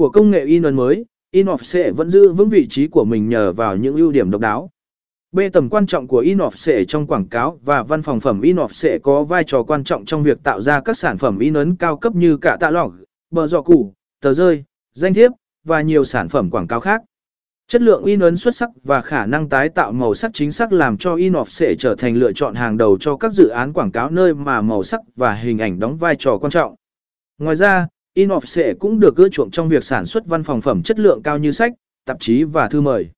Của công nghệ in ấn mới, Inoffset vẫn giữ vững vị trí của mình nhờ vào những ưu điểm độc đáo. B tầm quan trọng của Inoffset trong quảng cáo và văn phòng phẩm Inoffset có vai trò quan trọng trong việc tạo ra các sản phẩm in ấn cao cấp như cả tạ lỏng, bờ giỏ củ, tờ rơi, danh thiếp và nhiều sản phẩm quảng cáo khác. Chất lượng in ấn xuất sắc và khả năng tái tạo màu sắc chính xác làm cho Inoffset trở thành lựa chọn hàng đầu cho các dự án quảng cáo nơi mà màu sắc và hình ảnh đóng vai trò quan trọng. Ngoài ra, Inoffset cũng được ưa chuộng trong việc sản xuất văn phòng phẩm chất lượng cao như sách, tạp chí và thư mời.